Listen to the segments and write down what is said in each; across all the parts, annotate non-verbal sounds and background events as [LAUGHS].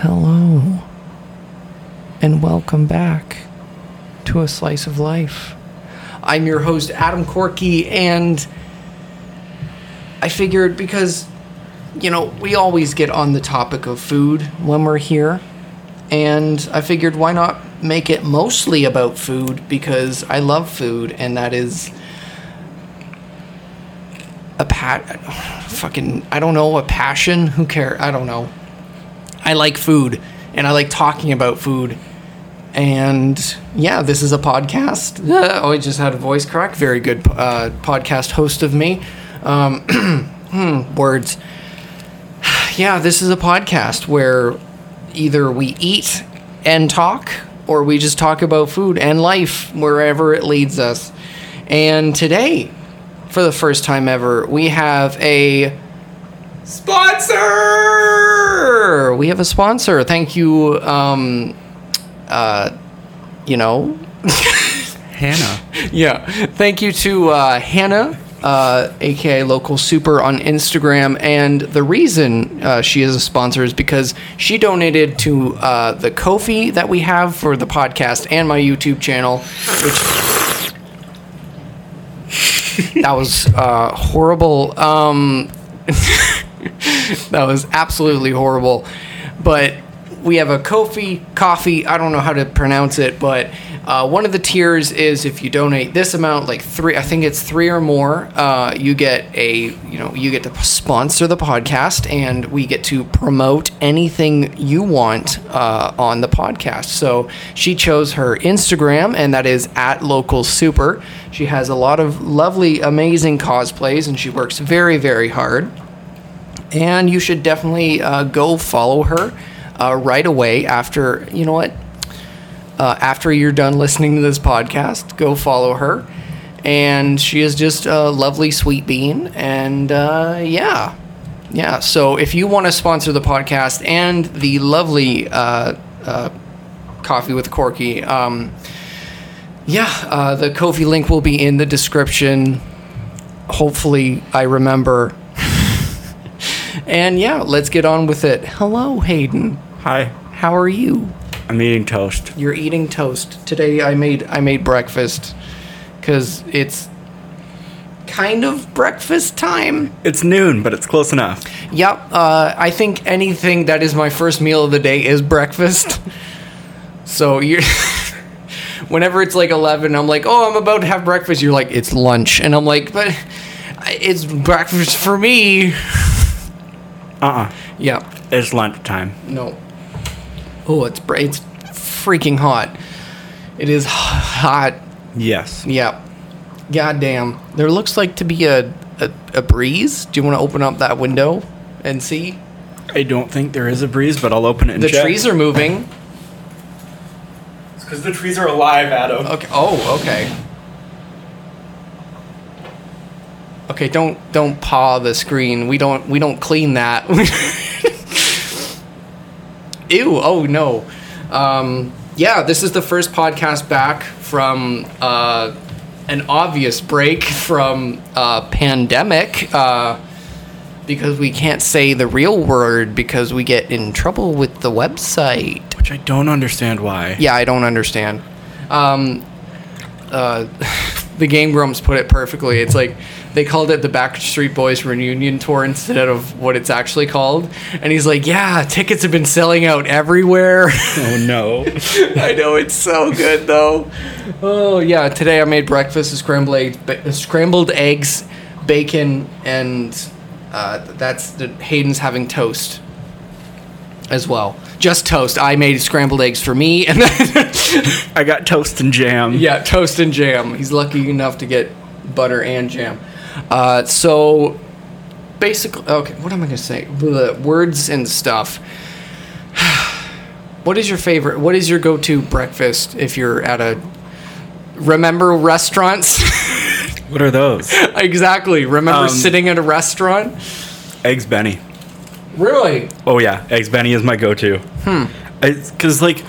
Hello, and welcome back to A Slice of Life. I'm your host, Adam Corky, and I figured because, you know, we always get on the topic of food when we're here, and I figured why not make it mostly about food because I love food, and that is a pat fucking I don't know a passion? Who care? I don't know I like food and I like talking about food. And yeah this is a podcast. [LAUGHS] Oh I just had a voice crack. Very good uh, podcast host of me. Um, [CLEARS THROAT] hmm, words. [SIGHS] Yeah this is a podcast where either we eat and talk or we just talk about food and life wherever it leads us. And today for the first time ever, we have a sponsor. We have a sponsor. Thank you. Um, uh, you know, [LAUGHS] Hannah. yeah. Thank you to uh, Hannah, uh, aka Local Super, on Instagram. And the reason uh, she is a sponsor is because she donated to uh, the Ko-fi that we have for the podcast and my YouTube channel, which [LAUGHS] that was uh, horrible. Um, [LAUGHS] [LAUGHS] that was absolutely horrible. But we have a Ko-fi coffee. I don't know how to pronounce it, but uh, one of the tiers is if you donate this amount, like three, I think it's three or more, uh, you get a, you know, you get to sponsor the podcast, and we get to promote anything you want uh, on the podcast. So she chose her Instagram, and that is at local super. She has a lot of lovely, amazing cosplays, and she works very, very hard and you should definitely uh, go follow her uh, right away after you know what? Uh, after you're done listening to this podcast go follow her. And she is just a lovely sweet bean. And uh, yeah. Yeah so if you want to sponsor the podcast and the lovely uh, uh, coffee with corky um, yeah the Ko-fi link will be in the description. Hopefully i remember and yeah, let's get on with it. Hello, Hayden. Hi. How are you? I'm eating toast. You're eating toast. Today I made I made breakfast cuz it's kind of breakfast time. It's noon, but it's close enough. Yep. Uh, I think anything that is my first meal of the day is breakfast. [LAUGHS] So you [LAUGHS] whenever it's like 11, I'm like, "Oh, I'm about to have breakfast." You're like, "It's lunch." And I'm like, "But it's breakfast for me." [LAUGHS] Uh-uh. Yeah. It's lunchtime. No. Oh, it's br- it's freaking hot. It is hot. Yes. Yeah. God damn. There looks like to be a, a, a breeze. Do you want to open up that window and see? I don't think there is a breeze, but I'll open it and The check. trees are moving. It's because the trees are alive, Adam. Okay. Oh, okay. Okay, don't don't paw the screen. We don't we don't clean that. [LAUGHS] Ew, oh no. Um, yeah, this is the first podcast back from uh, an obvious break from uh, pandemic uh, because we can't say the real word because we get in trouble with the website. Which I don't understand why. Yeah, I don't understand. Um, uh, [LAUGHS] the Game Grumps put it perfectly. It's like they called it the Backstreet Boys reunion tour instead of what it's actually called. And he's like, "Yeah, tickets have been selling out everywhere." [LAUGHS] Oh no. [LAUGHS] I know it's so good though. Oh yeah, today I made breakfast: scrambled eggs, ba- scrambled eggs, bacon, and uh, that's the Hayden's having toast as well. Just toast. I made scrambled eggs for me, and then [LAUGHS] I got toast and jam. yeah, toast and jam. He's lucky enough to get butter and jam. Uh, so basically, okay, what am I gonna say? The words and stuff. [SIGHS] What is your favorite? What is your go-to breakfast if you're at a? Remember restaurants? [LAUGHS] What are those? exactly. Remember Um, sitting at a restaurant? Eggs Benny. Really? Oh yeah, Eggs Benny is my go-to. Hmm. Because like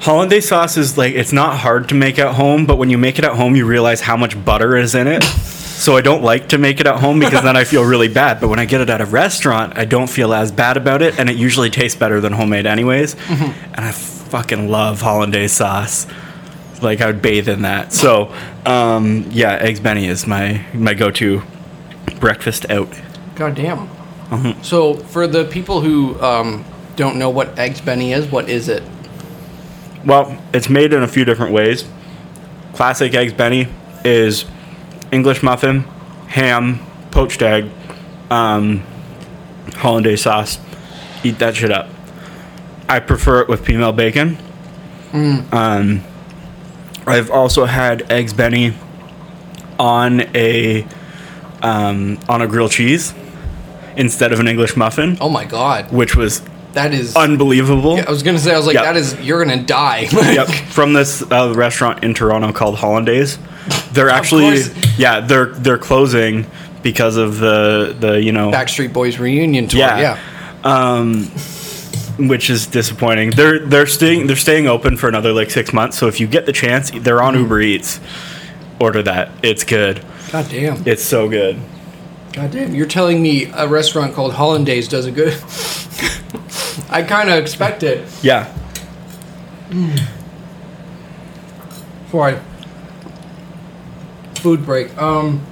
hollandaise sauce is like it's not hard to make at home, but when you make it at home, you realize how much butter is in it. [LAUGHS] So I don't like to make it at home because then I feel really bad. But when I get it at a restaurant, I don't feel as bad about it, and it usually tastes better than homemade, anyways. Mm-hmm. And I fucking love hollandaise sauce. Like I would bathe in that. So, um, yeah, eggs Benny is my my go-to breakfast out. God damn. So for the people who um, don't know what eggs Benny is, what is it? Well, it's made in a few different ways. Classic eggs Benny is English muffin, ham, poached egg, um, hollandaise sauce. Eat that shit up. I prefer it with peameal bacon. Um, I've also had eggs Benny on a um, on a grilled cheese instead of an English muffin, Oh my god, which was that is. unbelievable. I was gonna say, I was like, Yeah. that is, you're gonna die. yep, from this uh, restaurant in Toronto called Hollandaise. [LAUGHS] They're actually yeah, they're they're closing because of the the you know Backstreet Boys reunion tour. Yeah. Yeah. um which is disappointing. They're they're staying they're staying open for another like 6 months, so if you get the chance, they're on Uber Eats. Order that. It's good. God damn. It's so good. God damn. You're telling me a restaurant called Hollandaise does a good. [LAUGHS] I kind of expect it. Yeah. Before I. Food break. Um,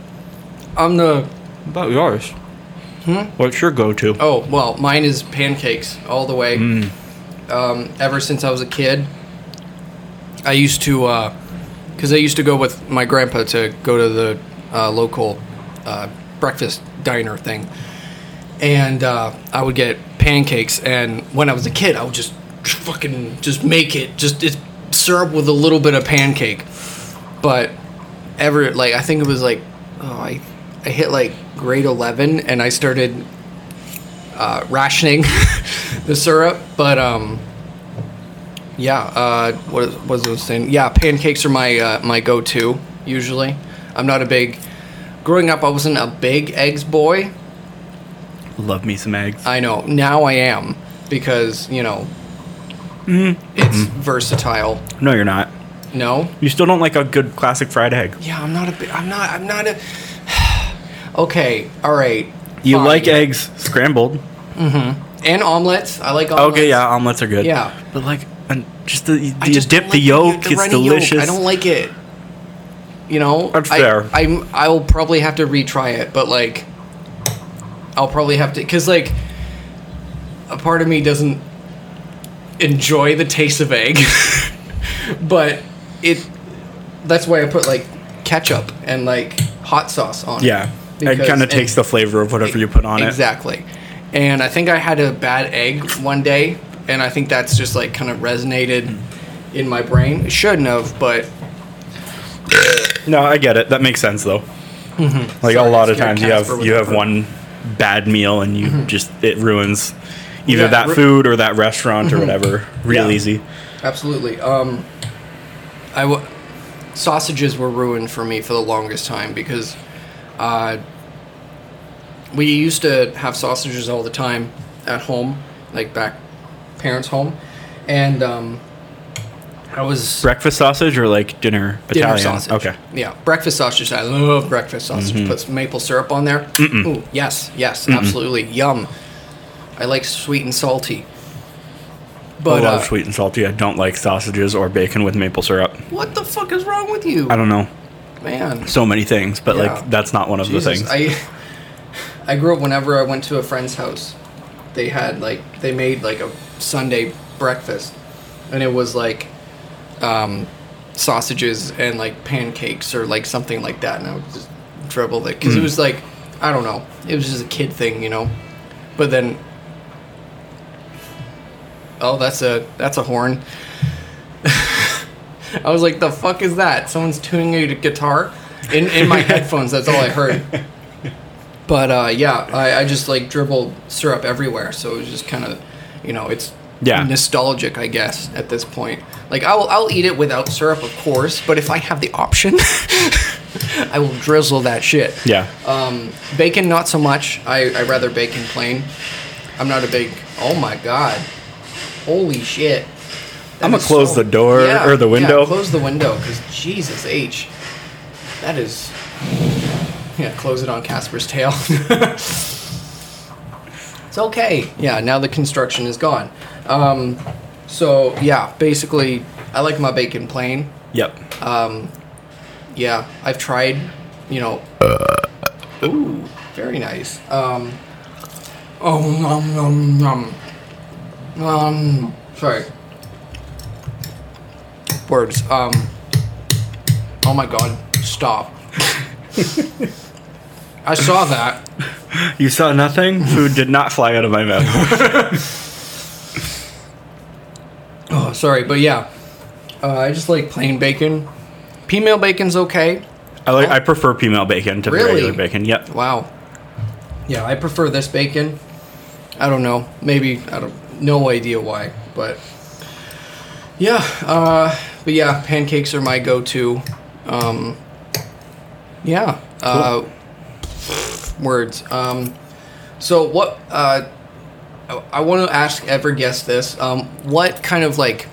I'm the. About yours. Hmm? What's your go-to? Oh well, mine is pancakes all the way. Um, ever since I was a kid, I used to, because I used to go with my grandpa to go to the uh, local uh, breakfast diner thing, and uh, I would get pancakes. And when I was a kid, I would just fucking just make it, just it's syrup with a little bit of pancake. But ever like I think it was like oh I I hit like grade eleven and I started uh, rationing [LAUGHS] the syrup, but um, yeah. Uh, what what was I saying? Yeah, pancakes are my uh, my go-to usually. I'm not a big. Growing up, I wasn't a big eggs boy. Love me some eggs. I know now I am because you know it's versatile. no, you're not. No, You still don't like a good classic fried egg. yeah, I'm not a. bi- I'm not. I'm not a. [SIGHS] okay, all right. You fine. like eggs scrambled. Mm-hmm. And omelets. I like omelets. Okay, yeah, omelets are good. Yeah. but like, and just the you I just dip don't the like yolk. it's runny yolk. delicious. I don't like it. You know, That's I, fair. I'm. I'll probably have to retry it, but like, I'll probably have to because like, a part of me doesn't enjoy the taste of egg, [LAUGHS] but it. That's why I put like ketchup and like hot sauce on. it. Yeah, it Because- kind of takes the flavor of whatever you put on it. Exactly. And I think I had a bad egg one day, and I think that's just like kind of resonated in my brain. It shouldn't have, but No, I get it. That makes sense though. Like Mm-hmm. Sorry, a lot of times, you have you have one bad meal and you just it ruins either Yeah, that food or that restaurant or whatever. Real Yeah. easy. absolutely. Um, I w- sausages were ruined for me for the longest time because uh, we used to have sausages all the time at home, like back parents' home, and um, I was Breakfast sausage or like dinner dinner sausage. Okay. Yeah, breakfast sausage. I love breakfast sausage. Put some maple syrup on there. Ooh, yes, yes, absolutely, yum. I like sweet and salty. But I love uh, sweet and salty. I don't like sausages or bacon with maple syrup. What the fuck is wrong with you, I don't know. man? So many things, but Yeah. like that's not one of Jesus, the things. I I grew up whenever I went to a friend's house, they had like they made like a Sunday breakfast, and it was like um, sausages and like pancakes or like something like that, and I would just dribble it because it was like I don't know, it was just a kid thing, you know. But then, oh, that's a that's a horn. I was like, the fuck is that? Someone's tuning a guitar in in my [LAUGHS] headphones. That's all I heard. But uh, yeah, I, I just like dribbled syrup everywhere, so it was just kind of, you know, it's Yeah. nostalgic, I guess, at this point. Like I'll I'll eat it without syrup, of course, but if I have the option, [LAUGHS] I will drizzle that shit. yeah. Um, bacon, not so much. I I rather bacon plain. I'm not a big. Oh my god, holy shit. I'ma is close the door or the window. Yeah, close the window because Jesus H. That is Yeah, close it on Casper's tail. [LAUGHS] it's okay. Yeah, now the construction is gone. Um, so yeah, basically, I like my bacon plain. Yep. Um, Yeah, I've tried. You know. Uh, Ooh, very nice. Um. Oh nom nom nom. Um. Sorry. Words. Um. Oh my God! Stop. I saw that. You saw nothing? Food did not fly out of my mouth. [LAUGHS] Oh, sorry, but yeah, uh, I just like plain bacon. Peameal bacon's okay. I like. I prefer peameal bacon to the Really? regular bacon. Yep. Wow. Yeah, I prefer this bacon. I don't know. Maybe I don't. No idea why, but yeah. Uh, but yeah, pancakes are my go-to. Um, yeah. Uh, words. Um, so what? Uh, I- want to ask ever guest this. Um, what kind of like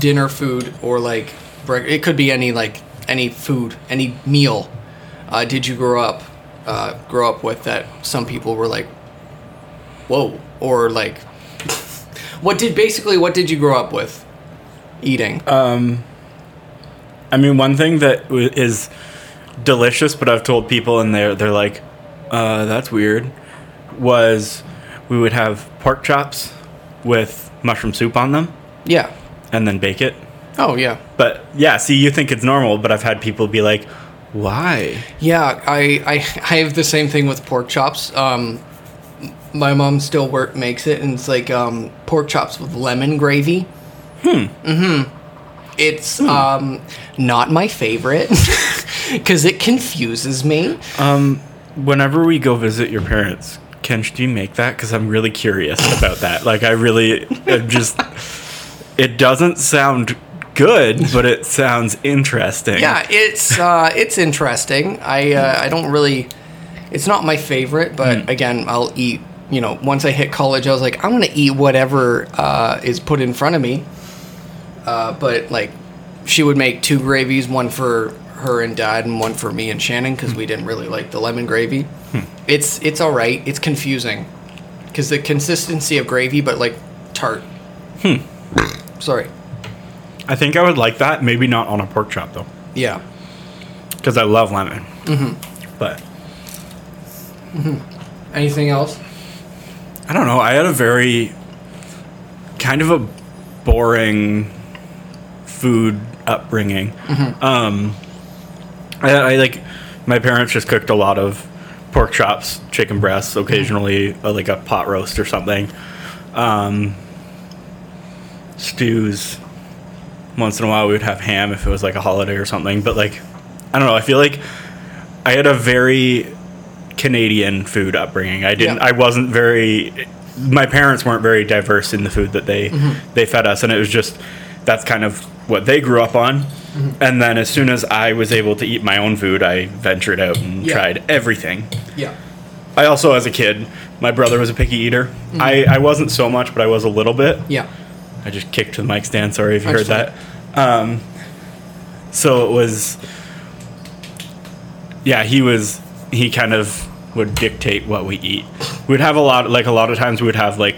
dinner food or like break? It could be any like any food, any meal. Uh, did you grow up uh, grow up with that? Some people were like, "Whoa," or like, [LAUGHS] what did basically what did you grow up with eating? I mean, one thing that w- is delicious, but I've told people and they're they're like, uh, "That's weird." Was we would have pork chops with mushroom soup on them yeah. and then bake it. Oh yeah. But yeah, see, you think it's normal, but I've had people be like, "Why?" Yeah, I, I I have the same thing with pork chops. Um, my mom still work makes it, and it's like um, pork chops with lemon gravy. Hmm. Mm-hmm. It's um not my favorite [LAUGHS] because it confuses me. Um, Whenever we go visit your parents, do you make that? Because I'm really curious about that. Like, I really I'm just. It doesn't sound good, but it sounds interesting. Yeah, it's uh, it's interesting. I uh, I don't really. It's not my favorite, but again, I'll eat. You know, once I hit college, I was like, I'm gonna eat whatever uh, is put in front of me. Uh, but like, she would make two gravies, one for her and dad, and one for me and Shannon, because we didn't really like the lemon gravy. It's it's all right. It's confusing because the consistency of gravy, but like tart. Hmm. Sorry. I think I would like that. Maybe not on a pork chop though, Yeah. because I love lemon. Mm-hmm. But Anything else? I don't know. I had a very kind of a boring food upbringing. Um, I, I like my parents just cooked a lot of pork chops, chicken breasts, occasionally uh, like a pot roast or something, um, stews. Once in a while, we would have ham if it was like a holiday or something. But like, I don't know. I feel like I had a very Canadian food upbringing. I didn't. Yeah. I wasn't very. My parents weren't very diverse in the food that they Mm-hmm. they fed us, and it was just that's kind of what they grew up on. Mm-hmm. And then as soon as I was able to eat my own food, I ventured out and Yeah. tried everything. Yeah. I also, as a kid, my brother was a picky eater. Mm-hmm. I, I wasn't so much, but I was a little bit. Yeah. I just kicked the mic stand. Sorry if you That's heard that. Um, so it was, yeah, he was, he kind of would dictate what we eat. We'd have a lot, like a lot of times we would have like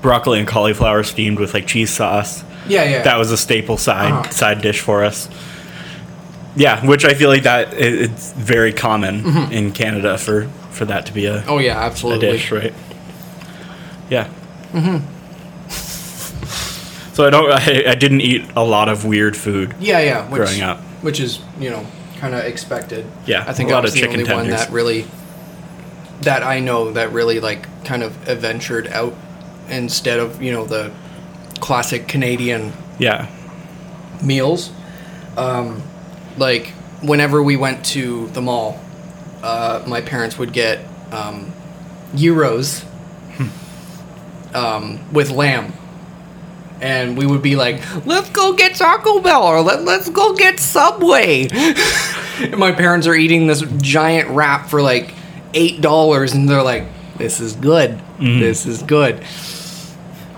broccoli and cauliflower steamed with like cheese sauce. Yeah, yeah. That was a staple side Uh-huh. side dish for us. Yeah, which I feel like that i- it's very common in Canada for for that to be a, oh yeah, absolutely. dish, right? Yeah. Mm-hmm. So I don't. I, I didn't eat a lot of weird food. Yeah, yeah. Which, growing up. which is you know kind of expected. Yeah, I think a I lot was of the chicken only one tenders. that really that I know that really like kind of adventured out instead of you know the classic Canadian Yeah. meals. Um, like whenever we went to the mall, uh, my parents would get um, gyros um, with lamb. And we would be like, let's go get Taco Bell or Let, let's go get Subway. and [LAUGHS] my parents are eating this giant wrap for like $8 and they're like, this is good. This is good.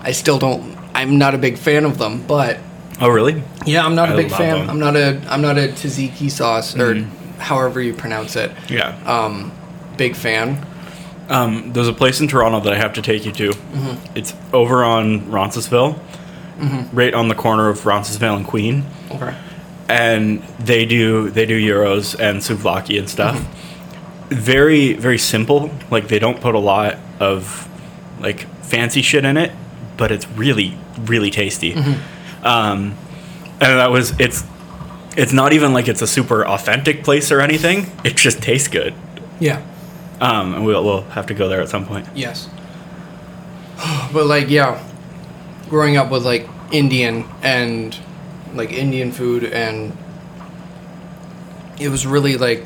I still don't, I'm not a big fan of them, but Oh, really? yeah, I'm not a I big fan. them. I'm not a I'm not a tzatziki sauce or however you pronounce it. Yeah. Um, big fan. Um, there's a place in Toronto that I have to take you to. Mm-hmm. It's over on Roncesvalles, right on the corner of Roncesvalles and Queen, Okay. and they do they do gyros and souvlaki and stuff. Very very simple. Like they don't put a lot of like fancy shit in it, but it's really really tasty. Um, and that was it's it's not even like it's a super authentic place or anything. It just tastes good. Yeah. Um, and we'll, we'll have to go there at some point. Yes. [SIGHS] But like, yeah, growing up with like Indian and like Indian food, and it was really like,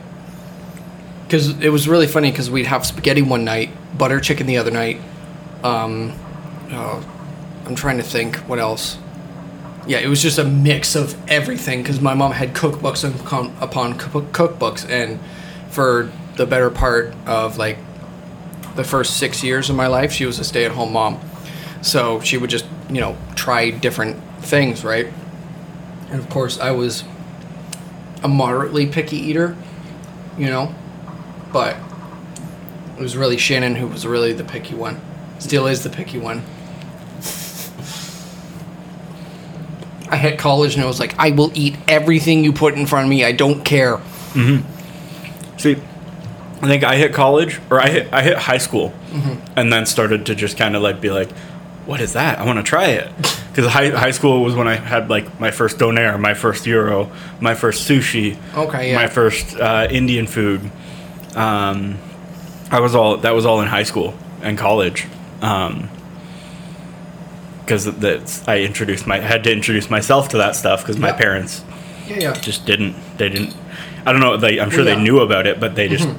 because it was really funny because we'd have spaghetti one night, butter chicken the other night. Um, oh, I'm trying to think what else. Yeah, it was just a mix of everything because my mom had cookbooks upon, upon cookbooks, and for the better part of like the first six years of my life, she was a stay at home mom. So she would just, you know, try different things, right? And of course, I was a moderately picky eater, you know, but it was really Shannon who was really the picky one. Still is the picky one. I hit college and I was like, I will eat everything you put in front of me. I don't care. See, I think I hit college or I hit I hit high school, and then started to just kind of like be like, "What is that? I want to try it." Because high high school was when I had like my first donair, my first gyro, my first sushi, Okay, yeah. my first uh, Indian food. Um, I was all that was all in high school and college. Um, because that's I introduced my had to introduce myself to that stuff because my Yeah. parents Yeah, yeah. just didn't they didn't i don't know they i'm sure Well, they. Mm-hmm. knew about it but they just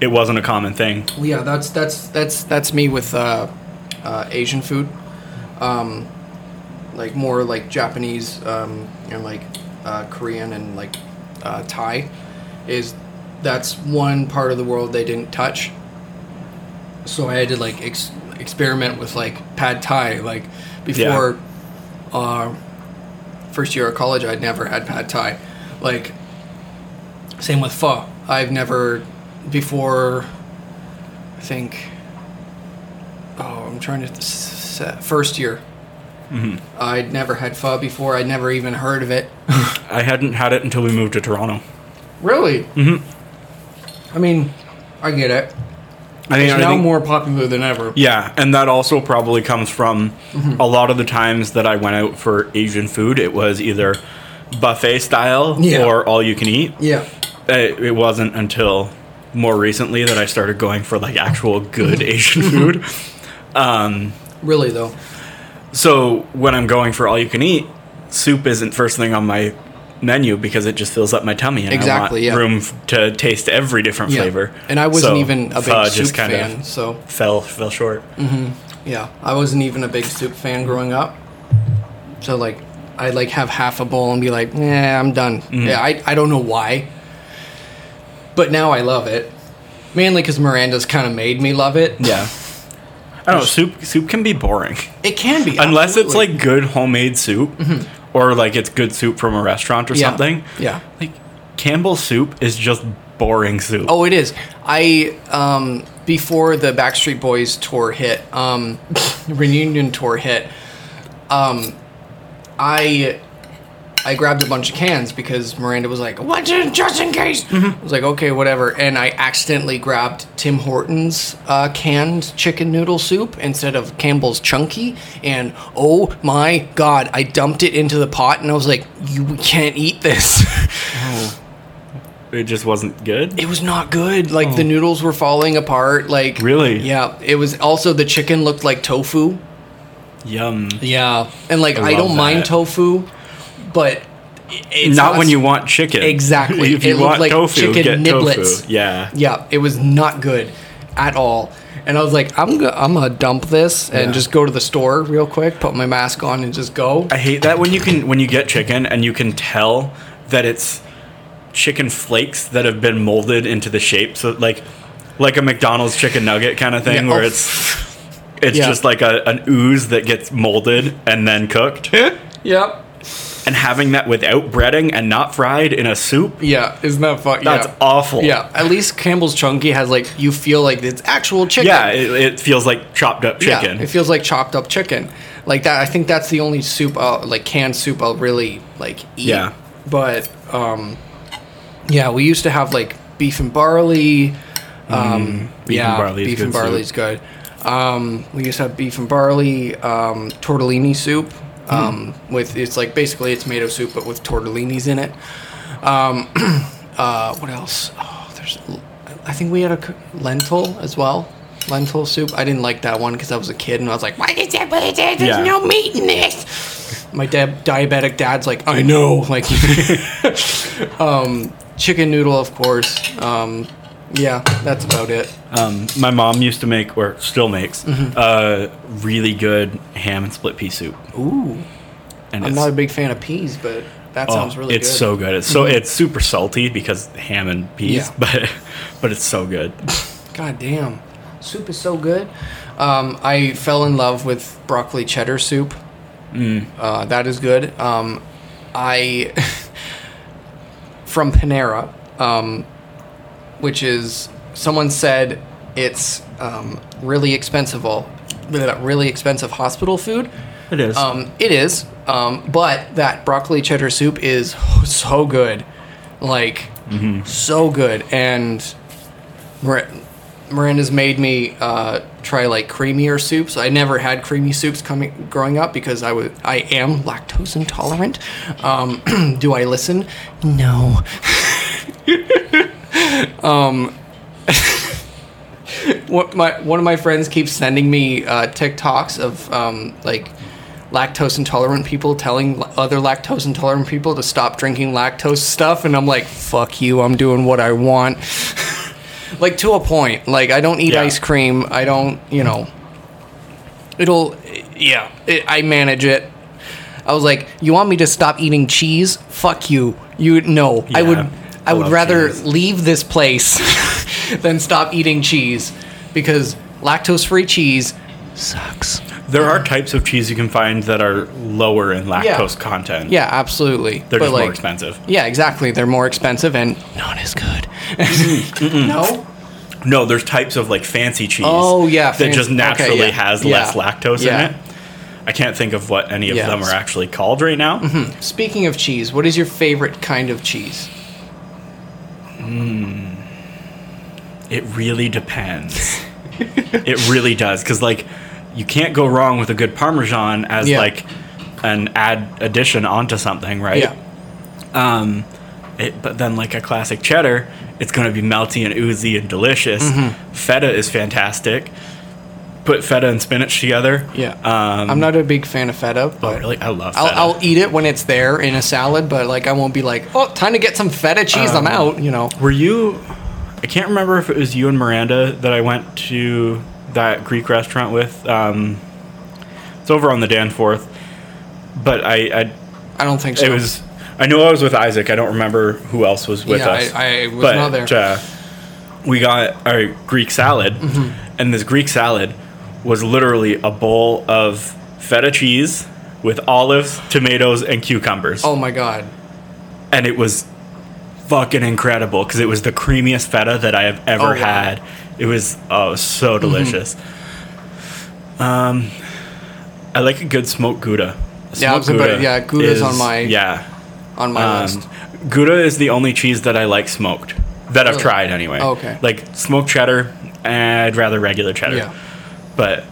it wasn't a common thing Well, yeah, that's that's that's that's me with uh, uh, Asian food, um, like more like Japanese um, and like uh, Korean and like uh, Thai. Is that's one part of the world they didn't touch. So I had to like ex- experiment with like pad Thai. Like before, uh, first year of college, I'd never had pad Thai. Like same with pho. I've never before. I think. Oh, I'm trying to s- s- first year. I'd never had pho before. I'd never even heard of it. [LAUGHS] i hadn't had it until we moved to toronto really? Mm-hmm. I mean, I get it. I think, It's I now think- more popular than ever. yeah and that also probably comes from Mm-hmm. a lot of the times that i went out for asian food it was either buffet style Yeah. or all you can eat Yeah. it, it wasn't until more recently that i started going for like actual good [LAUGHS] asian food um, Really though. So when I'm going for all you can eat, soup isn't first thing on my menu because it just fills up my tummy and Exactly, I want yeah. room f- to taste every different Yeah. flavor. And I wasn't So even a big soup fan, so Fell fell short. yeah, I wasn't even a big soup fan growing up. So like, I'd like have half a bowl and be like, "Yeah, I'm done." Mm-hmm. Yeah, I I don't know why, but now I love it, mainly because Miranda's kind of made me love it. Yeah. I don't know. Soup soup can be boring It can be unless it's like good homemade soup, or like it's good soup from a restaurant or Yeah. something. Yeah. Like Campbell's soup is just boring soup. Oh, it is. I um before the Backstreet Boys tour hit, um [LAUGHS] reunion tour hit, um I I grabbed a bunch of cans because Miranda was like, "What just in case?" I was like, "Okay, whatever." And I accidentally grabbed Tim Hortons uh, canned chicken noodle soup instead of Campbell's chunky, and oh my god, I dumped it into the pot, and I was like, "You can't eat this." [LAUGHS] It just wasn't good. It was not good. Like the noodles were falling apart. Like Really? Yeah. It was also the chicken looked like tofu. Yum. Yeah. And like I I, don't love mind tofu, but it's not when you want chicken. Exactly. [LAUGHS] if you It want like tofu, chicken get niblets. tofu. Yeah. Yeah. It was not good at all. And I was like, I'm gonna I'm gonna dump this and Yeah. just go to the store real quick, put my mask on, and just go. I hate that when you can when you get chicken and you can tell that it's chicken flakes that have been molded into the shape. So like like a McDonald's chicken nugget kind of thing Yeah. where Oh. it's it's Yeah. just like a, an ooze that gets molded and then cooked. [LAUGHS] Yep. And having that without breading and not fried in a soup. Yeah, isn't that fun? That's yeah. awful. Yeah, at least Campbell's Chunky has like you feel like it's actual chicken. Yeah, it, it feels like chopped up chicken. Yeah, it feels like chopped up chicken. Like that. I think that's the only soup, I'll, like canned soup, I'll really like eat. Yeah. But um, yeah, we used to have like beef and barley. Um, Mm, beef yeah, and barley is beef and barley is good. Um, we used to have beef and barley, um, tortellini soup. Um, with it's like basically a tomato soup, but with tortellinis in it. Um, [CLEARS THROAT] uh, what else? Oh, there's. I think we had a lentil as well. Lentil soup. I didn't like that one because I was a kid and I was like, "Why is that? What is that? There's Yeah. no meat in this." My dad, diabetic dad's like, "I know." Like, [LAUGHS] um, chicken noodle, of course. Um, yeah, that's about it. Um, my mom used to make, or still makes, Mm-hmm. uh, really good ham and split pea soup. Ooh, And I'm not a big fan of peas, but that oh, sounds really it's good. Mm-hmm. so good. It's so it's super salty because ham and peas, Yeah. [LAUGHS] but but it's so good. God damn. Soup is so good. Um, I fell in love with broccoli cheddar soup. Mm. Uh, that is good. Um, I, [LAUGHS] from Panera, um, which is, someone said it's um, really expensive, all, that really expensive hospital food. It is. Um, it is, um, but that broccoli cheddar soup is [LAUGHS] so good, like so good. And Mir- Miranda's made me uh, try like creamier soups. I never had creamy soups coming growing up because I was I am lactose intolerant. Um, [CLEARS THROAT] do I listen? No. [LAUGHS] um, [LAUGHS] what my one of my friends keeps sending me uh, TikToks of um, like lactose intolerant people telling other lactose intolerant people to stop drinking lactose stuff, and I'm like, "Fuck you! I'm doing what I want." [LAUGHS] like to a point. Like I don't eat Yeah. ice cream. I don't, you know. It'll, yeah. It, I manage it. I was like, "You want me to stop eating cheese? Fuck you. You no. I would. I, I would rather cheese. leave this place [LAUGHS] than stop eating cheese because lactose-free cheese sucks. there are types of cheese you can find that are lower in lactose content. Yeah, absolutely. They're But, just like, more expensive. Yeah, exactly. They're more expensive and not as good. [LAUGHS] no. No, there's types of like fancy cheese. Oh, yeah, that fan- just okay, naturally yeah, has yeah, less lactose yeah. in it. I can't think of what any of Yeah. them are actually called right now. Mm-hmm. Speaking of cheese, what is your favorite kind of cheese? It really depends. [LAUGHS] it really does because like you can't go wrong with a good Parmesan as Yeah. like an add addition onto something, right? Yeah. Um, it, but then like a classic cheddar, it's going to be melty and oozy and delicious. Mm-hmm. Feta is fantastic. Put feta and spinach together. Yeah. Um, I'm not a big fan of feta, but Oh, really? I love feta. I'll, I'll eat it when it's there in a salad, but like I won't be like, oh, time to get some feta cheese. Um, I'm out. You know. Were you? I can't remember if it was you and Miranda that I went to that Greek restaurant with. Um, it's over on the Danforth, but I, I I don't think so. it was. I know I was with Isaac. I don't remember who else was with Yeah, us. I- I was but, not there. Uh, we got our Greek salad, Mm-hmm. and this Greek salad was literally a bowl of feta cheese with olives, tomatoes, and cucumbers Oh my god. and it was fucking incredible because it was the creamiest feta that I have ever Oh, wow. had. It was oh so delicious. Um, I like a good smoked gouda. A Yeah, I was smoked about- yeah, Gouda's on my- yeah. On my list. Um, Gouda is the only cheese that I like smoked that I've tried anyway. Oh, okay. like smoked cheddar. I'd rather regular cheddar. Yeah. But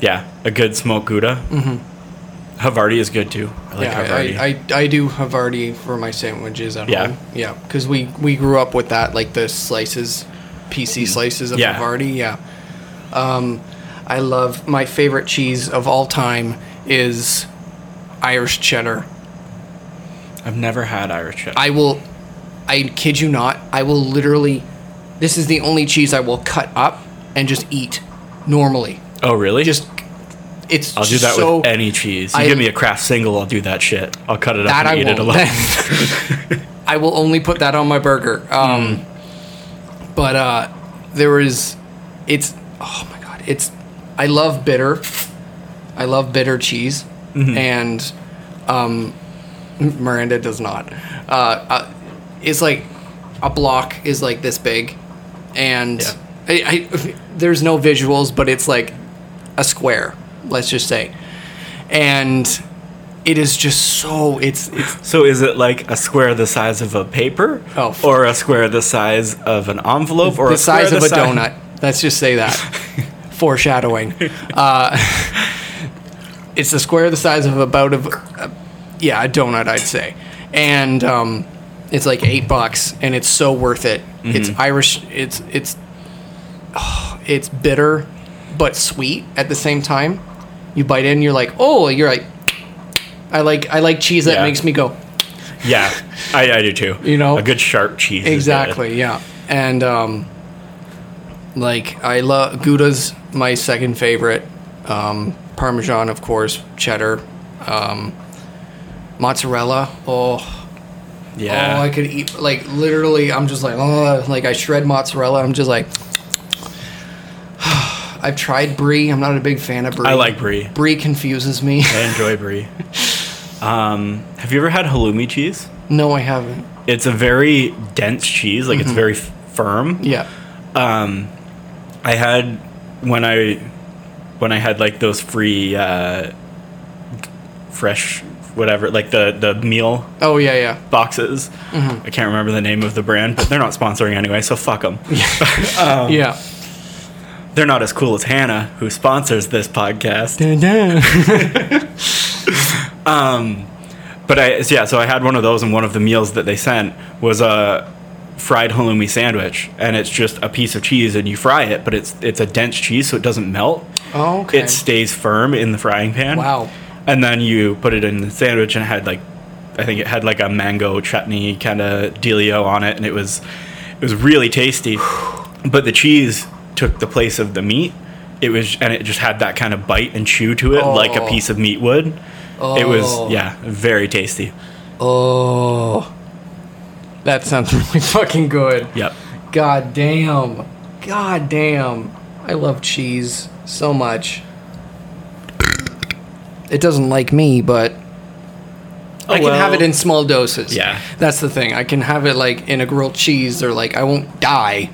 yeah, a good smoked Gouda. Mm-hmm. Havarti is good too. I like yeah, Havarti. I, I, I do Havarti for my sandwiches at Yeah. home. Yeah, because we we grew up with that, like the slices, PC slices of Yeah. Havarti. Yeah. Um, I love my favorite cheese of all time is Irish cheddar. I've never had Irish cheddar. I will, I kid you not, I will literally. This is the only cheese I will cut up and just eat normally. oh really? Just, it's. I'll do that so, with any cheese. You I- give me a Kraft single, I'll do that shit. I'll cut it up and I eat it won't. alone. [LAUGHS] I will only put that on my burger. Um, But uh, there is, it's oh my god, it's. I love bitter. I love bitter cheese, and um, Miranda does not. Uh, uh, it's like a block is like this big, and Yeah. I, I, there's no visuals, but it's like a square. Let's just say, and it is just so it's it's So is it like a square the size of a paper? Oh, Or a square the size of an envelope? Or the a square size of a si- donut. Let's just say that. [LAUGHS] Foreshadowing. Uh, it's a square the size of about of uh, yeah a donut I'd say, and um, it's like eight bucks and it's so worth it. It's Mm-hmm. Irish. It's it's oh, [SIGHS] it's bitter but sweet at the same time. You bite in, you're like oh you're like. [TSK] I like I like cheese that Yeah. makes me go [LAUGHS] Yeah, I, I do too. You know? a good sharp cheese. Exactly, yeah. And um like I love Gouda's my second favorite. Um Parmesan of course, cheddar, um mozzarella. Oh, Yeah. oh I could eat like literally I'm just like oh like I shred mozzarella. I'm just like I've tried brie. I'm not a big fan of brie. I like brie. Brie confuses me. I enjoy brie. Um, have you ever had halloumi cheese? no, I haven't. It's a very dense cheese. Like Mm-hmm. it's very f- firm. Yeah. I had when I when I had like those free uh, fresh whatever like the the meal Oh yeah, yeah. boxes. Mm-hmm. I can't remember the name of the brand, but they're not sponsoring anyway, so fuck them. [LAUGHS] [LAUGHS] Um, yeah. They're not as cool as Hannah, who sponsors this podcast. [LAUGHS] Um, but I so yeah, so I had one of those, and one of the meals that they sent was a fried halloumi sandwich, and it's just a piece of cheese, and you fry it, but it's it's a dense cheese, so it doesn't melt. Oh, okay. It stays firm in the frying pan. Wow. And then you put it in the sandwich, and it had like, I think it had like a mango chutney kind of dealio on it, and it was it was really tasty. [SIGHS] But the cheese took the place of the meat. It was, and it just had that kind of bite and chew to it, like a Oh. piece of meat would. It Oh. was, yeah, very tasty. Oh, that sounds [LAUGHS] really fucking good. Yep. God damn. God damn. I love cheese so much. It doesn't like me, but oh, I can have it in small doses. Yeah. That's the thing. I can have it like in a grilled cheese or like I won't die.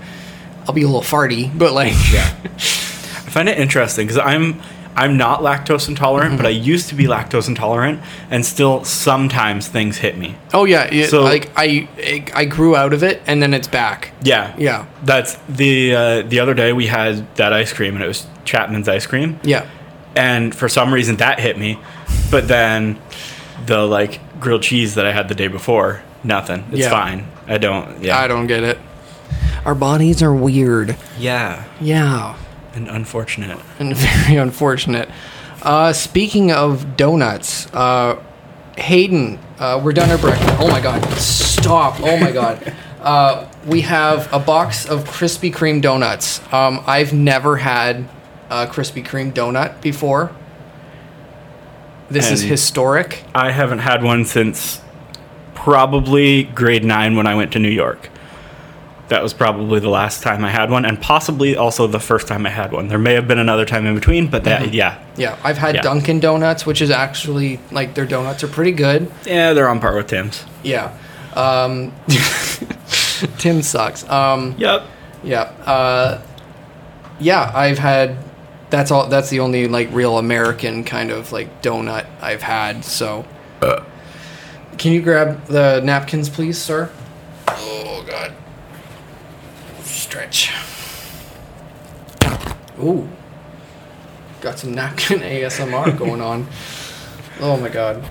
I'll be a little farty, but like Yeah. [LAUGHS] I find it interesting because I'm I'm not lactose intolerant, Mm-hmm. but I used to be lactose intolerant, and still sometimes things hit me. Oh yeah, it, So- like I I grew out of it and then it's back. Yeah, Yeah. That's the uh, the other day we had that ice cream, and it was Chapman's ice cream, Yeah. and for some reason that hit me, but then the like grilled cheese that I had the day before, nothing. It's Yeah. fine. I don't. Yeah. I don't get it. Our bodies are weird. Yeah. Yeah. And unfortunate. and [LAUGHS] very unfortunate. Uh, speaking of donuts, uh, Hayden, uh, we're done our breakfast. Oh my god, stop! Oh my god. [LAUGHS] Uh, we have a box of Krispy Kreme donuts. Um, I've never had a Krispy Kreme donut before. This is And- historic. I haven't had one since probably grade nine when I went to New York. That was probably the last time I had one, and possibly also the first time I had one. There may have been another time in between, but that, yeah. Yeah, I've had Yeah. Dunkin' Donuts, which is actually like their donuts are pretty good. Yeah, they're on par with Tim's. Yeah. Um, [LAUGHS] Tim sucks. Um, Yep. Yeah. Uh, yeah, I've had. That's all. That's the only like real American kind of like donut I've had. So, can you grab the napkins, please, sir? Oh God. Stretch. Ooh. Got some napkin [LAUGHS] ASMR going on. Oh my God.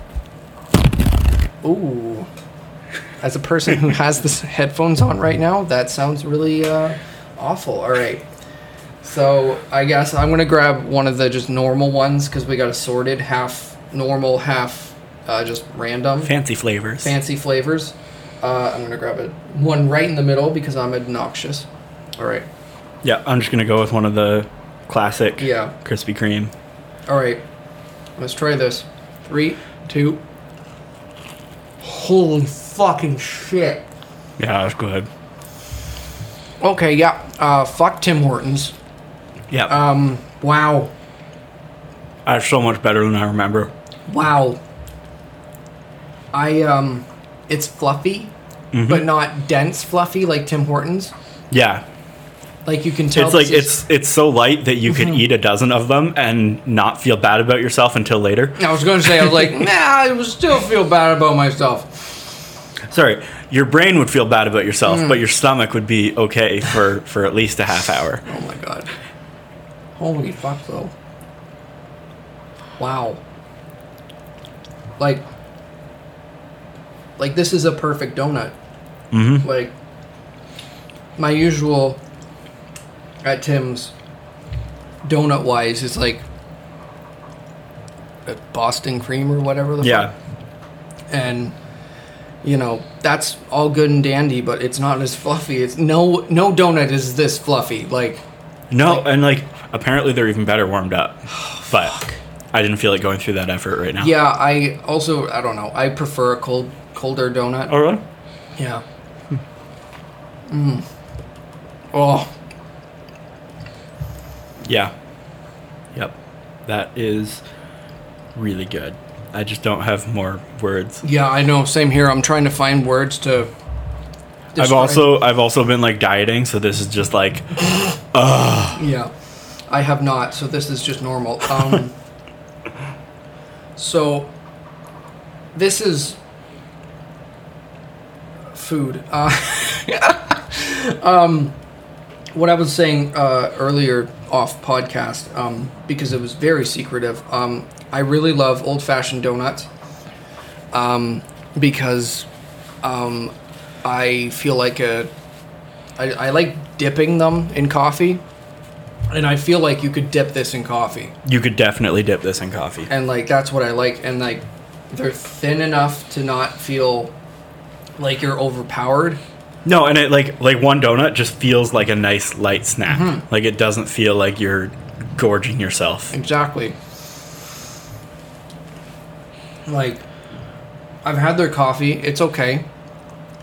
Ooh. As a person who has this headphones on right now, that sounds really uh, awful. All right. So I guess I'm gonna grab one of the just normal ones because we got a sorted half normal, half uh, just random Fancy flavors. fancy flavors. Uh, I'm gonna grab a one right in the middle because I'm obnoxious. All right. Yeah, I'm just gonna go with one of the classic Yeah. Krispy Kreme. All right. Let's try this. Three, two. Holy fucking shit. Yeah, that's good. Okay, yeah. Uh, fuck Tim Hortons. Yeah, Um, wow. that's so much better than I remember. Wow. I um, it's fluffy, Mm-hmm. but not dense fluffy like Tim Hortons. Yeah. Like you can tell. It's like is- it's it's so light that you could Mm-hmm. eat a dozen of them and not feel bad about yourself until later. I was going to say I was like, [LAUGHS] nah, I would still feel bad about myself. Sorry, your brain would feel bad about yourself, Mm. but your stomach would be okay for for at least a half hour. Oh my god. Holy fuck though. Wow. Like like this is a perfect donut. Mhm. Like my usual at Tim's donut wise is like a Boston cream or whatever the Yeah. fuck. And you know, that's all good and dandy, but it's not as fluffy. It's no no donut is this fluffy. Like No, Like- and like apparently they're even better warmed up. [SIGHS] But I didn't feel like going through that effort right now. Yeah, I also I don't know. I prefer a cold colder donut. Oh really? Yeah. Mm. Oh, Yeah. Yep. That is really good. I just don't have more words. yeah, I know. Same here. I'm trying to find words to. I've also I've also been like dieting, so this is just like [GASPS] Yeah, I have not. So this is just normal. Um. [LAUGHS] so. This is. Food. Uh, [LAUGHS] um, what I was saying uh, earlier off podcast, um, because it was very secretive. Um, I really love old fashioned donuts. Um, because um, I feel like a, I, I like dipping them in coffee, and I feel like you could dip this in coffee, you could definitely dip this in coffee. and like that's what I like, and like they're thin enough to not feel like you're overpowered. No, and it like like one donut just feels like a nice light snack. Mm-hmm. Like it doesn't feel like you're gorging yourself. Exactly. Like, I've had their coffee. It's okay.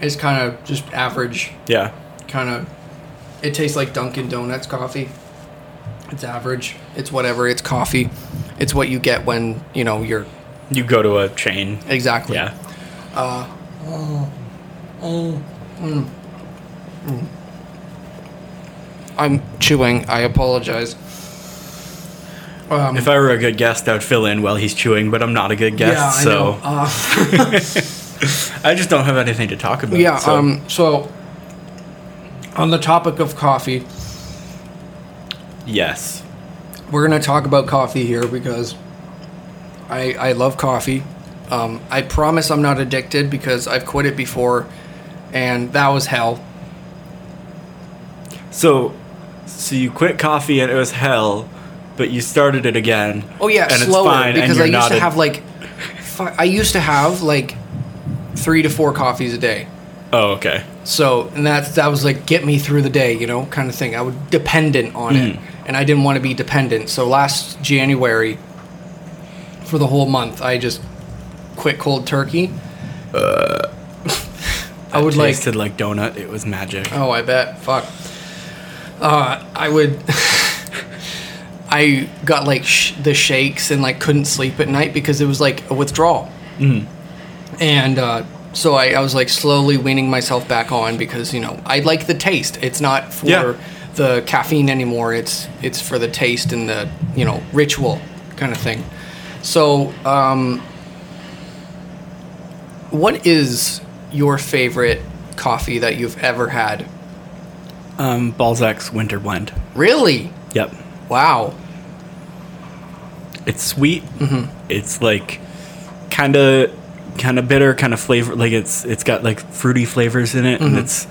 It's kind of just average. Yeah. Kind of. It tastes like Dunkin' Donuts coffee. It's average. It's whatever. It's coffee. It's what you get when you know you're You go to a chain. exactly. Yeah. Uh, oh, oh. I'm chewing. I apologize. Um, If I were a good guest, I'd fill in while he's chewing, but I'm not a good guest, yeah, I so know. Uh, [LAUGHS] I just don't have anything to talk about. Yeah. so- Um. So, on the topic of coffee, yes. we're gonna talk about coffee here because I I love coffee. Um, I promise I'm not addicted because I've quit it before, and that was hell. So, so you quit coffee and it was hell, but you started it again. Oh yeah, and slower it's fine, and because I used to a- have like, fi- I used to have like three to four coffees a day. Oh, okay. So and that's that was like get me through the day, you know, kind of thing. I was dependent on it, Mm-hmm. and I didn't want to be dependent. So last January, for the whole month, I just quit cold turkey. I would like. Tasted like donut. It was magic. Oh, I bet. Fuck. Uh, I would. [LAUGHS] I got like sh- the shakes and like couldn't sleep at night because it was like a withdrawal. And uh, so I, I was like slowly weaning myself back on because you know I like the taste. It's not for Yeah. the caffeine anymore. It's it's for the taste and the you know ritual kind of thing. So, um, what is your favorite coffee that you've ever had? Um, Balzac's Winter Blend. Really? Yep. Wow. It's sweet. Mm-hmm. It's like kind of kind of bitter, kind of flavor. Like it's it's got like fruity flavors in it, Mm-hmm. and it's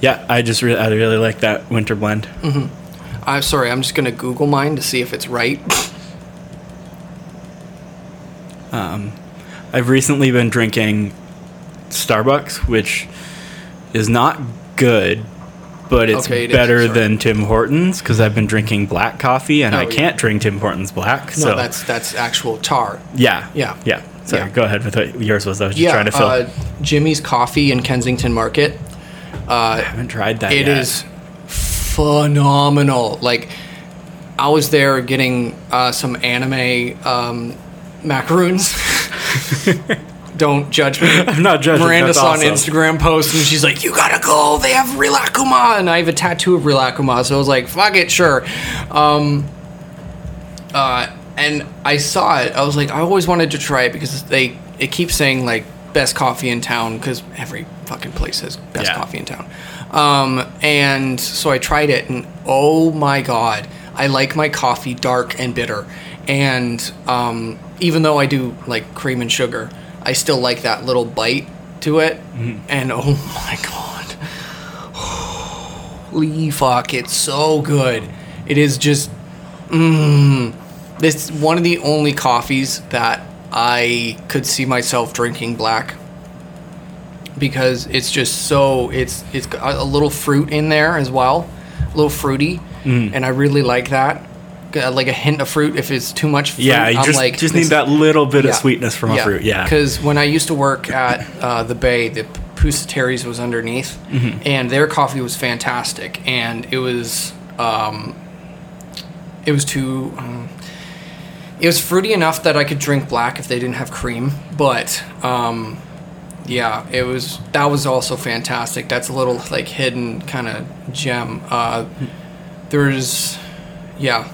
yeah. I just really I really like that Winter Blend. I'm sorry. I'm just gonna Google mine to see if it's right. [LAUGHS] Um, I've recently been drinking Starbucks, which is not good, but it's Okay, it better than Tim Hortons because I've been drinking black coffee and Oh, I yeah. can't drink Tim Hortons black. no, so that's that's actual tar. yeah, Yeah. yeah. Sorry, Yeah. go ahead with what yours was. I was just Yeah. trying to fill. Uh, Jimmy's Coffee in Kensington Market. I haven't tried that It yet. is phenomenal. Like, I was there getting uh, some anime um, macaroons. [LAUGHS] [LAUGHS] Don't judge me. [LAUGHS] I'm not judging. Miranda saw awesome. an Instagram post and she's like, "You gotta go. They have Rilakuma," and I have a tattoo of Rilakuma, so I was like, "Fuck it, sure." Um, uh, and I saw it. I was like, I always wanted to try it because they it keeps saying like best coffee in town because every fucking place has best Yeah. coffee in town. Um, and so I tried it, and oh my god, I like my coffee dark and bitter. And um, even though I do like cream and sugar, I still like that little bite to it. Mm-hmm. And oh my god, holy fuck, it's so good. It is just mmm. This one of the only coffees that I could see myself drinking black because it's just so it's it's got a little fruit in there as well, a little fruity, mm-hmm. and I really like that. Got, Like a hint of fruit. If it's too much fruit, Yeah, you I'm just like just need that little bit of sweetness from a fruit. Yeah. Because when I used to work at uh, the Bay, the Pusateri's was underneath, and their coffee was fantastic, and it was um, it was too. Um, it was fruity enough that I could drink black if they didn't have cream, but um, yeah, it was that was also fantastic. That's a little like hidden kind of gem. Uh, there's, yeah,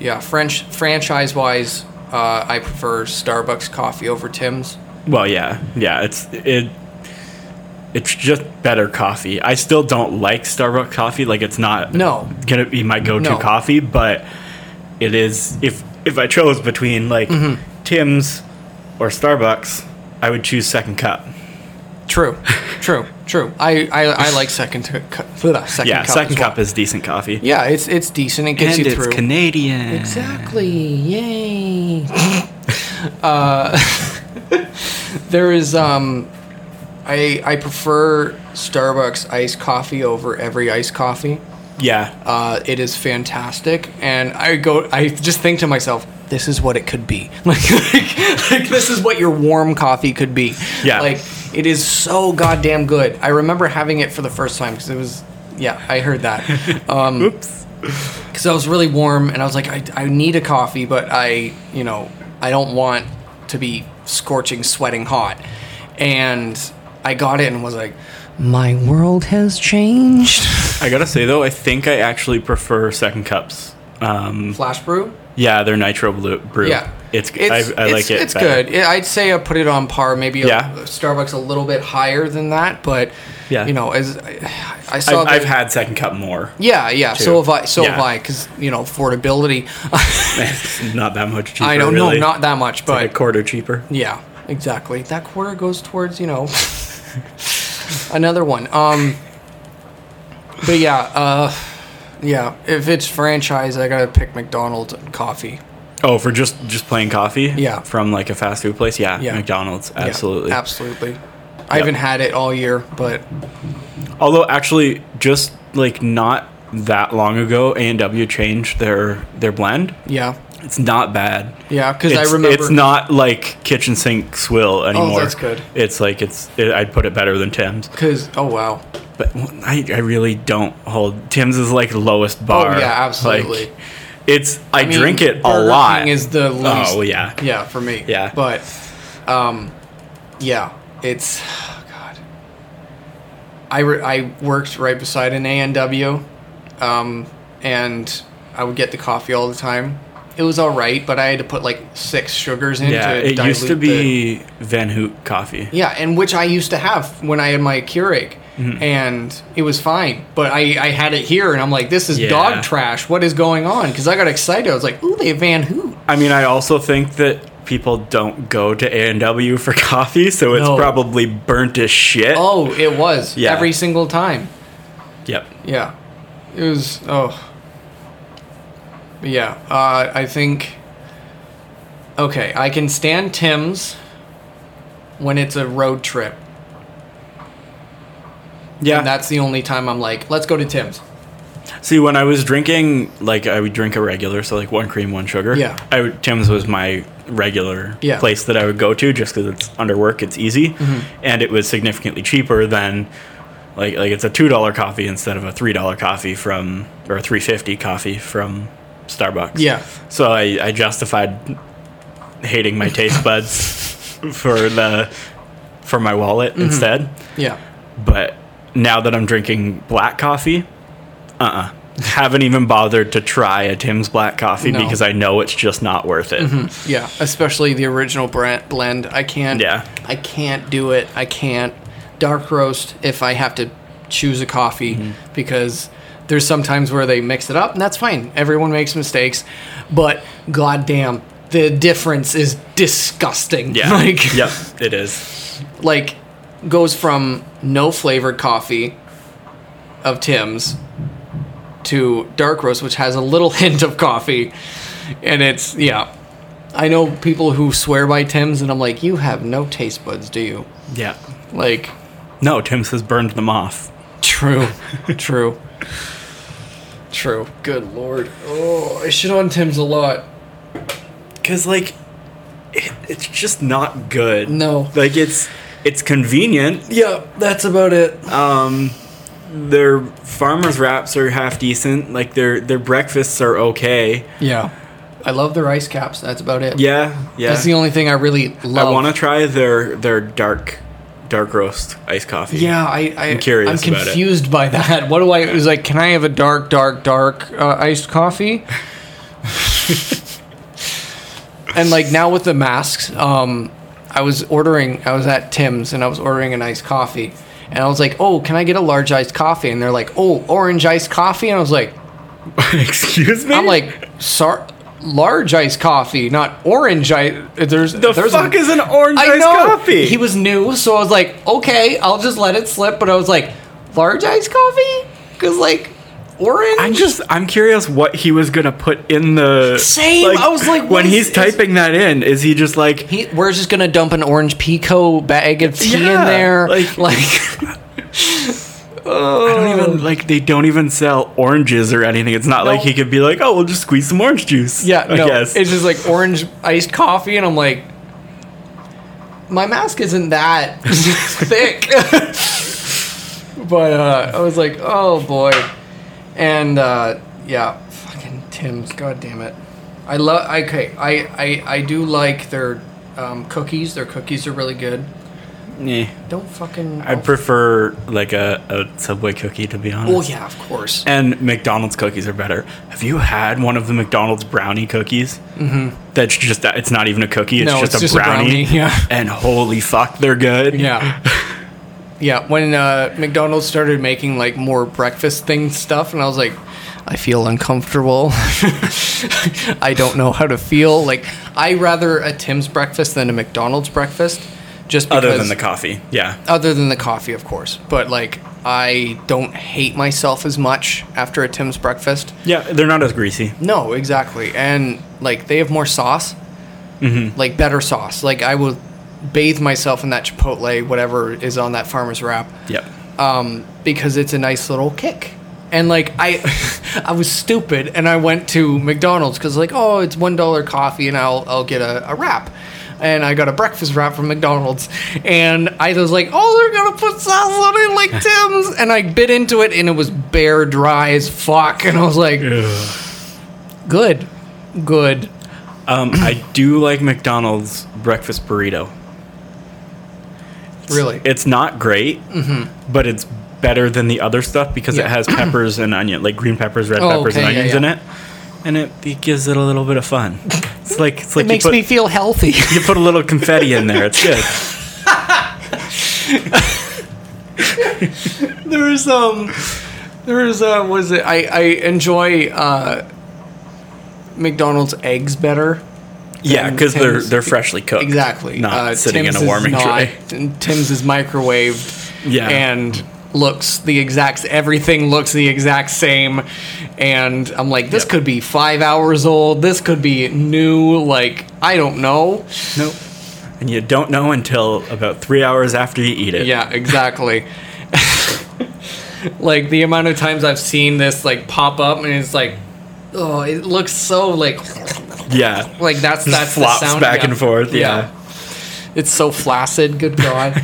yeah. French franchise wise, uh, I prefer Starbucks coffee over Tim's. Well, yeah, yeah. It's it. It's just better coffee. I still don't like Starbucks coffee. Like it's not No. gonna be my go-to No. coffee, but it is. If if I chose between like Mm-hmm. Tim's or Starbucks, I would choose Second Cup. True, [LAUGHS] true, true. I, I, I like second cu- second yeah, cup. Second well. Cup is decent coffee. Yeah, it's it's decent. It gets and you it's through. Canadian. Exactly. Yay. [LAUGHS] uh, [LAUGHS] there is um, I I prefer Starbucks iced coffee over every iced coffee. Yeah, Uh, it is fantastic, and I go. I just think to myself, this is what it could be. [LAUGHS] Like, like, like this is what your warm coffee could be. Yeah. Like it is so goddamn good. I remember having it for the first time because it was. Yeah, I heard that. [LAUGHS] Um, Oops. because I was really warm and I was like, I, I need a coffee, but I, you know, I don't want to be scorching, sweating hot. And I got it and was like, my world has changed. I gotta say though, I think I actually prefer Second Cups. Um, Flash brew? yeah, they're nitro blue brew. Yeah. It's, I, I like it. It's better. good. Yeah, I'd say I put it on par. Maybe a, Yeah. Starbucks a little bit higher than that, but Yeah. you know, as I, I saw, I've, I've had Second Cup more. yeah, yeah. So too. have I. So have I, because you know, affordability. [LAUGHS] Not that much [LAUGHS] cheaper. I don't really. know, not that much, but like a quarter cheaper. Yeah, exactly. That quarter goes towards, you know, [LAUGHS] another one. Um but yeah, uh yeah, if it's franchise, I got to pick McDonald's coffee. Oh, for just just plain coffee? Yeah. From like a fast food place? Yeah. Yeah. McDonald's. Yeah, Absolutely. absolutely. I haven't had it all year, but Although actually just like not that long ago A and W changed their their blend. yeah. It's not bad. Yeah, cuz I remember it's not like kitchen sink swill oh, anymore. Oh, that's good. It's like it's it, I'd put it better than Tim's. cuz oh wow. But I, I really don't hold Tim's is like lowest bar. Oh, yeah, absolutely. Like, it's I, I mean, drink it a lot. King is the least oh yeah. Yeah, for me. Yeah. But um yeah, it's god. I re- I worked right beside an A&W um and I would get the coffee all the time. It was all right, but I had to put like 6 sugars in Yeah, to it used to dilute the- be Van Houtte coffee. yeah, and which I used to have when I had my Keurig. Mm-hmm. And it was fine, but I, I had it here, and I'm like, "This is Yeah. dog trash. What is going on?" Because I got excited. I was like, "Ooh, they have Van Houtte." I mean, I also think that people don't go to A and W for [LAUGHS] coffee, so it's No. probably burnt as shit. Oh, it was Yeah. every single time. Yep. Yeah, it was. Oh, But yeah. Uh, I think. Okay, I can stand Tim's when it's a road trip, Yeah. and that's the only time I'm like, "Let's go to Tim's." See, when I was drinking, like I would drink a regular, so like one cream, one sugar. Yeah. I would, Tim's was my regular Yeah. place that I would go to just because it's under work, it's easy, Mm-hmm. and it was significantly cheaper than like like it's a two dollar coffee instead of a three dollar coffee from or a three fifty coffee from Starbucks. Yeah. So I, I justified hating my taste [LAUGHS] buds for the for my wallet instead. Yeah. But now that I'm drinking black coffee, uh uh Haven't even bothered to try a Tim's black coffee No. because I know it's just not worth it. Yeah, especially the original brand blend. I can't. Yeah. I can't do it. I can't dark roast if I have to choose a coffee Mm-hmm. because there's some times where they mix it up and that's fine. Everyone makes mistakes, but goddamn, the difference is disgusting. Yeah. [LAUGHS] Like yep, it is. like goes from no flavored coffee of Tim's to dark roast, which has a little [LAUGHS] hint of coffee, and it's yeah. I know people who swear by Tim's, and I'm like, you have no taste buds, do you? Yeah. Like, No, Tim's has burned them off. true, [LAUGHS] true, true. Good lord. Oh, I shit on Tim's a lot. Cause like, it, it's just not good. No. Like it's it's convenient. Yeah, that's about it. Um, their farmers wraps are half decent. Like their their breakfasts are okay. Yeah, I love their ice caps. That's about it. Yeah, yeah. That's the only thing I really love. I want to try their their dark dark roast iced coffee. Yeah, I, I I'm curious I'm about it. confused by that. What do I? It was like, can I have a dark, dark, dark uh, iced coffee? [LAUGHS] and like now with the masks, um, I was ordering. I was at Tim's and I was ordering an iced coffee, and I was like, oh, can I get a large iced coffee? And they're like, oh, orange iced coffee, and I was like, [LAUGHS] Excuse me. I'm like, sorry. Large iced coffee, not orange ice. There's the there's fuck a, is an orange I iced know. coffee? He was new, so I was like, okay, I'll just let it slip. But I was like, large iced coffee? Because, like, orange? I'm just I'm curious what he was gonna put in the Same, I was like, when is- he's is- typing that in, is he just like He, we're just to dump an orange pekoe bag of tea in there. like- [LAUGHS] like [LAUGHS] I don't even like they don't even sell oranges or anything. It's not like he could be like, oh, we'll just squeeze some orange juice. yeah, I no. guess. It's just like orange iced coffee. And I'm like, my mask isn't that [LAUGHS] thick. but uh, I was like, oh boy. And uh, yeah, fucking Tim's. God damn it. I love. Okay, I, I I do like their um, cookies. Their cookies are really good. Yeah. Don't fucking. I prefer like a, a Subway cookie to be honest. Oh yeah, of course. And McDonald's cookies are better. Have you had one of the McDonald's brownie cookies? Mm-hmm. That's just that it's not even a cookie. It's No, just, it's a, just a brownie. brownie, yeah. And holy fuck, they're good. Yeah. [LAUGHS] Yeah, when uh, McDonald's started making like more breakfast thing stuff, and I was like, I feel uncomfortable. [LAUGHS] I don't know how to feel. Like, I rather a Tim's breakfast than a McDonald's breakfast, just because. Other than the coffee, yeah. other than the coffee, of course. But like, I don't hate myself as much after a Tim's breakfast. Yeah, they're not as greasy. No, exactly. And like they have more sauce, mm-hmm. like better sauce. Like I will bathe myself in that chipotle, whatever is on that farmer's wrap, Yep. um, because it's a nice little kick. And like I, [LAUGHS] I was stupid, and I went to McDonald's because like, oh, it's one dollar coffee, and I'll I'll get a, a wrap. And I got a breakfast wrap from McDonald's, and I was like, "Oh, they're gonna put sauce on it like [LAUGHS] Tim's." And I bit into it, and it was bare dry as fuck. And I was like, "Good, good." Um, I do like McDonald's breakfast burrito. Really? It's not great, but it's better than the other stuff because Yeah. it has peppers and onion, like green peppers, red Oh, peppers, and okay, yeah, onions yeah. in it, and it, it gives it a little bit of fun. [LAUGHS] It's like it's like It makes put, me feel healthy. [LAUGHS] you put a little confetti in there. It's good. [LAUGHS] There's um, there's uh, was it? I I enjoy uh, McDonald's eggs better. Yeah, because they're they're freshly cooked. Exactly. Not Uh, sitting Tim's in a warming not. tray. Tim's is microwaved. Yeah. And looks the exact. Everything looks the exact same. And I'm like, this Yep. could be five hours old. This could be new. Like I don't know. Nope. And you don't know until about three hours after you eat it. Yeah, exactly. [LAUGHS] like the amount of times I've seen this like pop up and it's like, oh, it looks so like [LAUGHS] Yeah. like that's Just that's flops the sound back yeah. and forth. Yeah. It's so flaccid. Good God. [LAUGHS]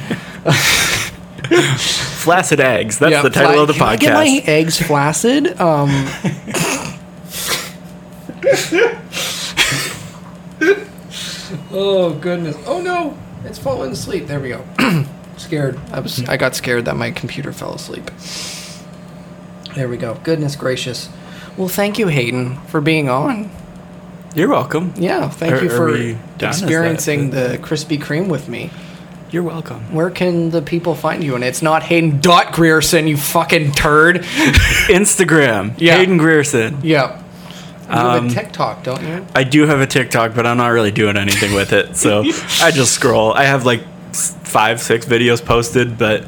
Flaccid eggs. That's Yeah, the title fla- of the Can I podcast. get my eggs flaccid? Um. [LAUGHS] oh goodness! Oh no! It's falling asleep. There we go. [CLEARS THROAT] scared. I was. I got scared that my computer fell asleep. There we go. Goodness gracious. Well, thank you, Hayden, for being on. You're welcome. Yeah, thank Are- you for that- experiencing the Krispy Kreme with me. You're welcome. Where can the people find you? And it's not Hayden dot Grierson, you fucking turd. [LAUGHS] Instagram. [LAUGHS] Yeah. Hayden Grierson. yeah. You have Um, a TikTok, don't you? I do have a TikTok, but I'm not really doing anything with it. So [LAUGHS] I just scroll. I have like five, six videos posted, but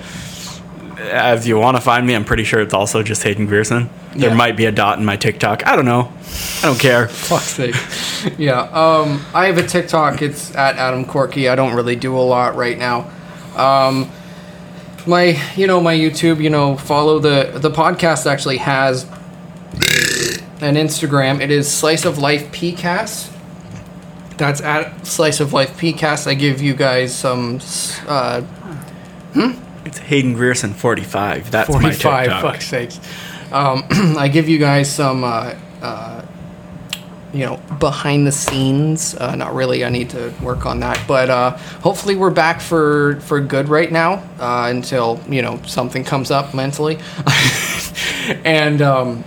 if you want to find me, I'm pretty sure it's also just Hayden Grierson. There Yeah. might be a dot in my TikTok. I don't know. I don't care. [LAUGHS] Fuck's sake. Yeah. Um, I have a TikTok. It's at Adam Corky. I don't really do a lot right now. Um, my, you know, my YouTube. You know, follow the the podcast. Actually has an Instagram. It is Slice of Life PCast. That's at Slice of Life PCast. I give you guys some uh, It's Hayden Grierson 45. That's my 45 TikTok. fuck's sakes. Um, [CLEARS THROAT] i give you guys some uh, uh, you know behind the scenes. Uh, not really i need to work on that. But uh, hopefully we're back for for good right now uh, until you know something comes up mentally. [LAUGHS] And um,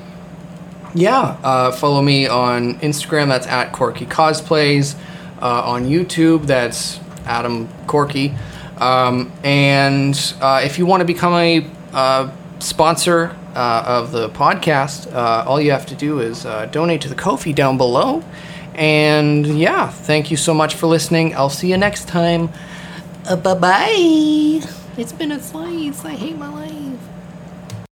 yeah uh, follow me on instagram that's at corky cosplays uh, on youtube that's adam corky um, and uh, if you want to become a uh, sponsor uh, of the podcast uh, all you have to do is uh, donate to the Ko-fi down below. And yeah thank you so much for listening. I'll see you next time. Uh, bye bye it's been a slice. I hate my life